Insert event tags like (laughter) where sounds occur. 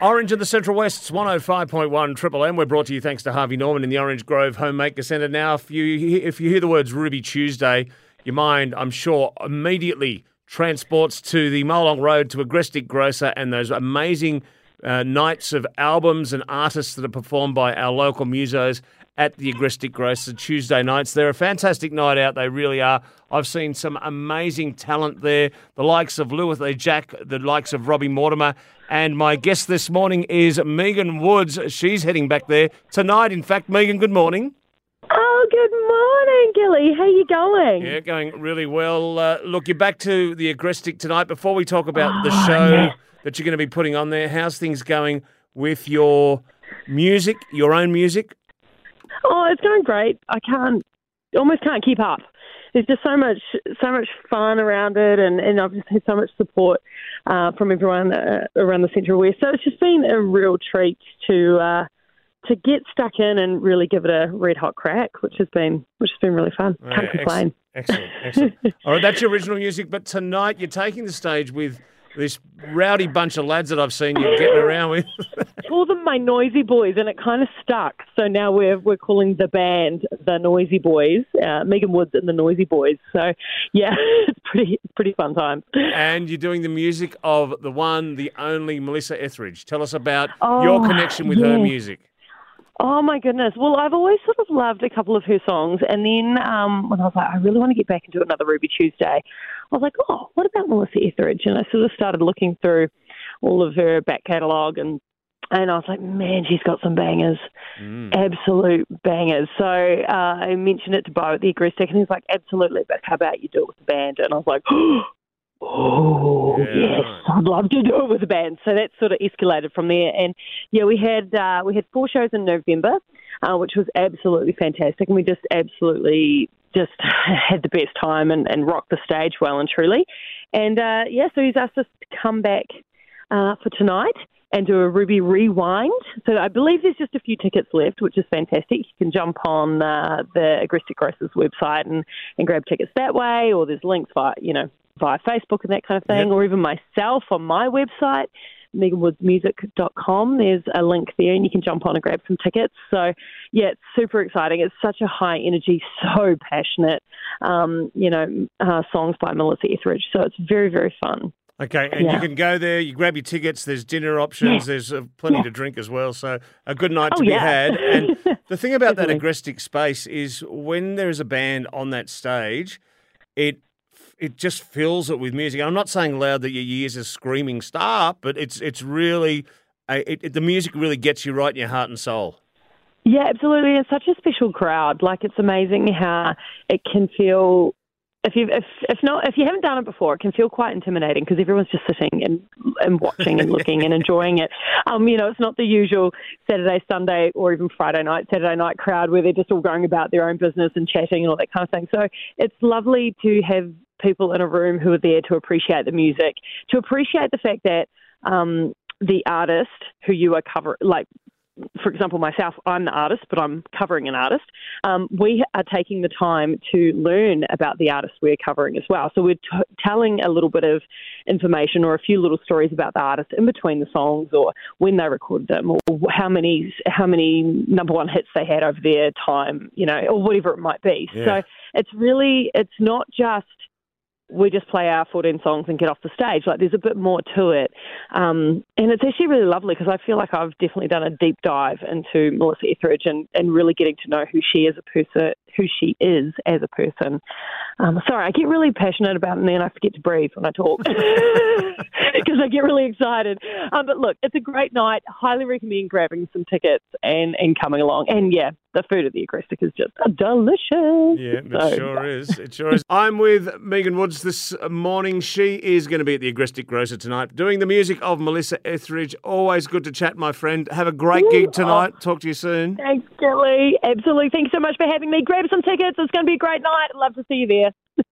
Orange in the Central West's 105.1 Triple M. We're brought to you thanks to Harvey Norman in the Orange Grove Homemaker Centre. Now, if you if you hear the words Ruby Tuesday, your mind, I'm sure, immediately transports to the Molong Road to Agrestic Grocer and those amazing uh, nights of albums and artists that are performed by our local musos at the Agrestic Grocer Tuesday nights. They're a fantastic night out, they really are. I've seen some amazing talent there, the likes of Lewis A. Jack, the likes of Robbie Mortimer, and my guest this morning is Megan Woods. She's heading back there tonight. In fact, Megan, good morning. Oh, good morning, Gilly. How you going? Yeah, going really well. Uh, look, you're back to the Agrestic tonight. Before we talk about Oh, the show yeah. That you're going to be putting on there, how's things going with your music, your own music? Oh, it's going great. I can't, almost can't keep up. There's just so much, so much fun around it, and, and I've just had so much support uh, from everyone uh, around the Central West. So it's just been a real treat to uh, to get stuck in and really give it a red hot crack, which has been which has been really fun. Can't Yeah, complain. Excellent, excellent. (laughs) All right, that's your original music, but tonight you're taking the stage with this rowdy bunch of lads that I've seen you getting around with. (laughs) call them my noisy boys, and it kind of stuck. So now we're we're calling the band the Noisy Boys, uh, Megan Woods and the Noisy Boys. So yeah, (laughs) it's pretty pretty fun time. and you're doing the music of the one, the only Melissa Etheridge. Tell us about your Oh, connection with her music. Oh my goodness! Well, I've always sort of loved a couple of her songs, and then um, when I was like, I really want to get back into another Ruby Tuesday, I was like, oh, what about Melissa Etheridge? And I sort of started looking through all of her back catalogue and. And I was like, man, she's got some bangers, Mm. absolute bangers. So uh, I mentioned it to Bo at the Agrestic, and he's like, absolutely, but how about you do it with the band? And I was like, (gasps) oh, Yeah, yes, right. I'd love to do it with the band. So that sort of escalated from there. And yeah, we had uh, we had four shows in November, uh, which was absolutely fantastic, and we just absolutely just (laughs) had the best time and, and rocked the stage well and truly. And uh, yeah, so he's asked us to come back uh, for tonight and do a Ruby Rewind. So I believe there's just a few tickets left, which is fantastic. You can jump on uh, the Agrestic Grocers website and, and grab tickets that way, or there's links via, you know, via Facebook and that kind of thing, Yep. or even myself on my website, meganwoodsmusic.com. There's a link there and you can jump on and grab some tickets. So, yeah, it's super exciting. It's such a high energy, (laughs) so passionate, um, you know, uh, songs by Melissa Etheridge. So it's very, very fun. Okay, and you can go there, you grab your tickets, there's dinner options, there's uh, plenty Yeah. to drink as well, so a good night to Oh, be yeah. had. And (laughs) the thing about that agrestic space is when there is a band on that stage, it it just fills it with music. I'm not saying loud that your ears are screaming stop, but it's it's really uh, it, it, the music really gets you right in your heart and soul. Yeah, absolutely. It's such a special crowd. Like it's amazing how it can feel. If you if if not if you haven't done it before, it can feel quite intimidating because everyone's just sitting and and watching and (laughs) looking and enjoying it. Um, you know, it's not the usual Saturday, Sunday, or even Friday night, Saturday night crowd where they're just all going about their own business and chatting and all that kind of thing. So it's lovely to have people in a room who are there to appreciate the music, to appreciate the fact that um, the artist who you are covering, like for example, myself, I'm the artist, but I'm covering an artist. Um, we are taking the time to learn about the artist we're covering as well. So we're t- telling a little bit of information or a few little stories about the artist in between the songs, or when they recorded them, or how many how many number one hits they had over their time, you know, or whatever it might be. Yeah. So it's really it's not just we just play our 14 songs and get off the stage. Like there's a bit more to it. Um, and it's actually really lovely because I feel like I've definitely done a deep dive into Melissa Etheridge and, and really getting to know who she is a person, who she is as a person. Um, sorry, I get really passionate about it and then I forget to breathe when I talk (laughs) get really excited. Um, but look, it's a great night. Highly recommend grabbing some tickets and, and coming along. And yeah, the food at the Agrestic is just delicious. Yeah, it So- sure is. It sure is. I'm with Megan Woods this morning. She is going to be at the Agrestic Grocer tonight, doing the music of Melissa Etheridge. Always good to chat, my friend. Have a great Ooh, gig tonight. Talk to you soon. Thanks, Kelly. Absolutely. Thanks so much for having me. Grab some tickets. It's going to be a great night. Love to see you there.